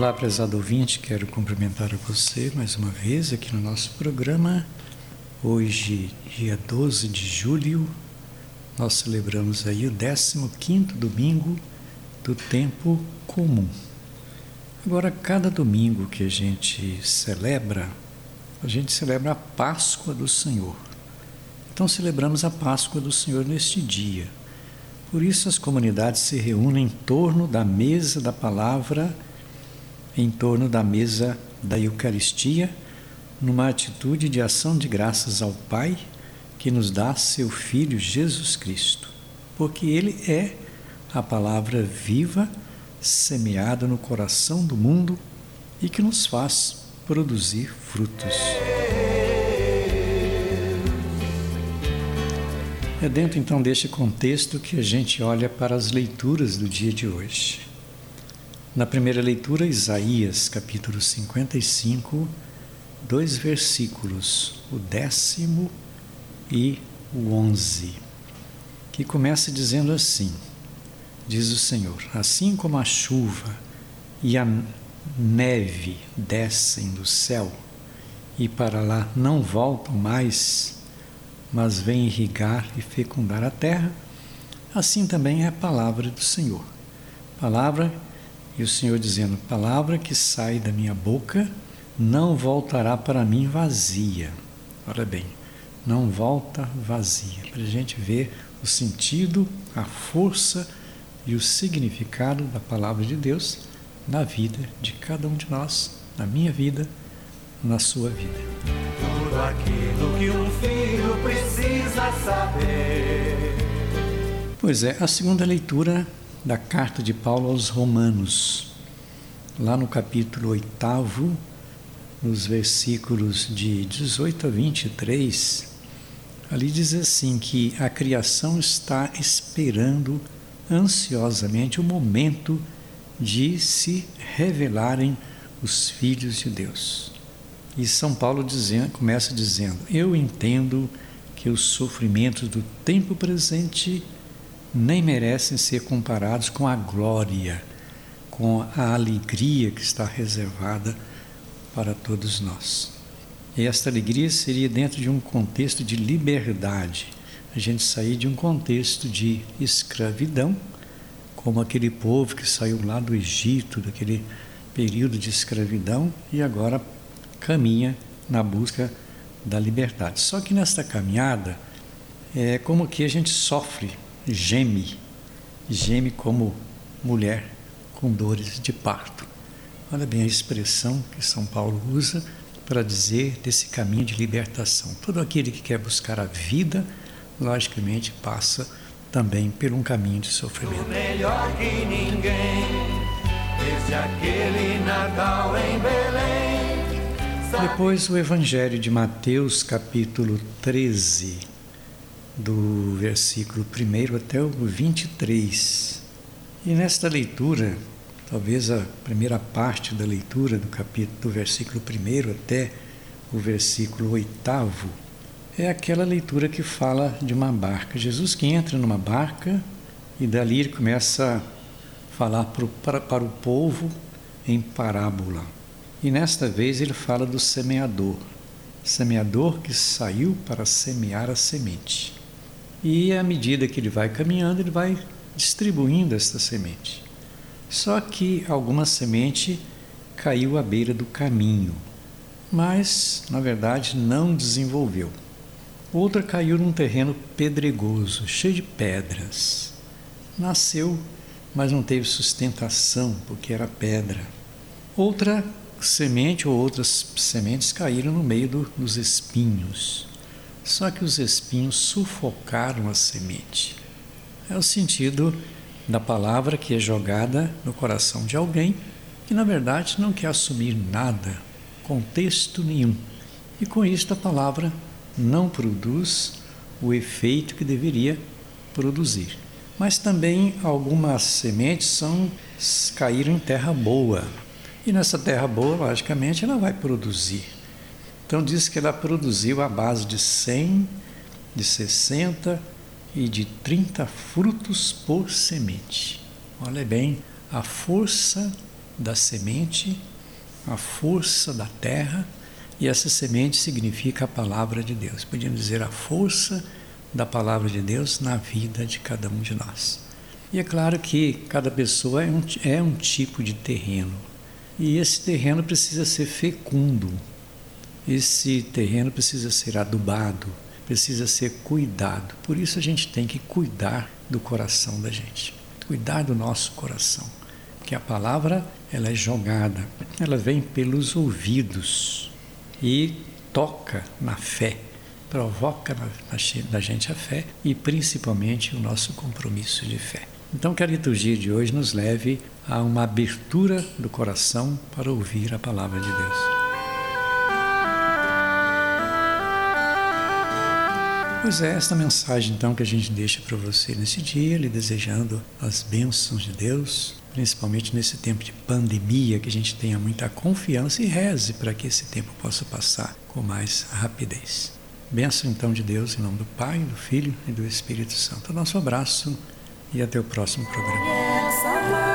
Olá, prezado ouvinte, quero cumprimentar você mais uma vez aqui no nosso programa. Hoje, dia 12 de julho, nós celebramos aí o 15º domingo do tempo comum. Agora, cada domingo que a gente celebra, a gente celebra a Páscoa do Senhor. Então, celebramos a Páscoa do Senhor neste dia. Por isso, as comunidades se reúnem em torno da mesa da palavra em torno da mesa da Eucaristia, numa atitude de ação de graças ao Pai que nos dá seu Filho Jesus Cristo, porque Ele é a palavra viva semeada no coração do mundo e que nos faz produzir frutos. É dentro então deste contexto que a gente olha para as leituras do dia de hoje. Na primeira leitura, Isaías, capítulo 55, dois versículos, o décimo e o onze, que começa dizendo assim: Diz o Senhor: Assim como a chuva e a neve descem do céu e para lá não voltam mais, mas vêm irrigar e fecundar a terra, assim também é a palavra do Senhor. Palavra e o Senhor dizendo: Palavra que sai da minha boca não voltará para mim vazia. Olha bem, não volta vazia. Para a gente ver o sentido, a força e o significado da palavra de Deus na vida de cada um de nós, na minha vida, na sua vida. Tudo aquilo que um filho precisa saber. Pois é, a segunda leitura da carta de Paulo aos Romanos, lá no capítulo 8, nos versículos de 18 a 23, ali diz assim que a criação está esperando ansiosamente o momento de se revelarem os filhos de Deus. E São Paulo começa dizendo: Eu entendo que os sofrimentos do tempo presente nem merecem ser comparados com a glória, com a alegria que está reservada para todos nós. E esta alegria seria dentro de um contexto de liberdade, a gente sair de um contexto de escravidão, como aquele povo que saiu lá do Egito, daquele período de escravidão e agora caminha na busca da liberdade. Só que nesta caminhada é como que a gente sofre geme, geme como mulher com dores de parto. Olha bem a expressão que São Paulo usa para dizer desse caminho de libertação. Todo aquele que quer buscar a vida, logicamente, passa também por um caminho de sofrimento. Melhor que ninguém, desde aquele Natal em Belém. Depois o Evangelho de Mateus, capítulo 13 do versículo 1 até o 23. E nesta leitura, talvez a primeira parte da leitura do capítulo do versículo 1 até o versículo 8 é aquela leitura que fala de uma barca. Jesus que entra numa barca e dali ele começa a falar para, para, para o povo em parábola. E nesta vez ele fala do semeador, semeador que saiu para semear a semente. E à medida que ele vai caminhando, ele vai distribuindo esta semente. Só que alguma semente caiu à beira do caminho, mas na verdade não desenvolveu. Outra caiu num terreno pedregoso, cheio de pedras. Nasceu, mas não teve sustentação, porque era pedra. Outra semente ou outras sementes caíram no meio do, dos espinhos. Só que os espinhos sufocaram a semente. É o sentido da palavra que é jogada no coração de alguém que, na verdade, não quer assumir nada, contexto nenhum. E com isso a palavra não produz o efeito que deveria produzir. Mas também algumas sementes são caíram em terra boa. E nessa terra boa, logicamente, ela vai produzir então diz que ela produziu a base de 100, de 60 e de 30 frutos por semente. Olha bem a força da semente, a força da terra, e essa semente significa a palavra de Deus. Podíamos dizer a força da palavra de Deus na vida de cada um de nós. E é claro que cada pessoa é um, é um tipo de terreno. E esse terreno precisa ser fecundo. Esse terreno precisa ser adubado, precisa ser cuidado. Por isso a gente tem que cuidar do coração da gente. Cuidar do nosso coração. Porque a palavra, ela é jogada, ela vem pelos ouvidos e toca na fé provoca na, na, gente a fé e principalmente o nosso compromisso de fé. Então, que a liturgia de hoje nos leve a uma abertura do coração para ouvir a palavra de Deus. Pois é, esta mensagem então que a gente deixa para você nesse dia, lhe desejando as bênçãos de Deus, principalmente nesse tempo de pandemia, que a gente tenha muita confiança e reze para que esse tempo possa passar com mais rapidez. Bênção então de Deus em nome do Pai, do Filho e do Espírito Santo. Nosso abraço e até o próximo programa.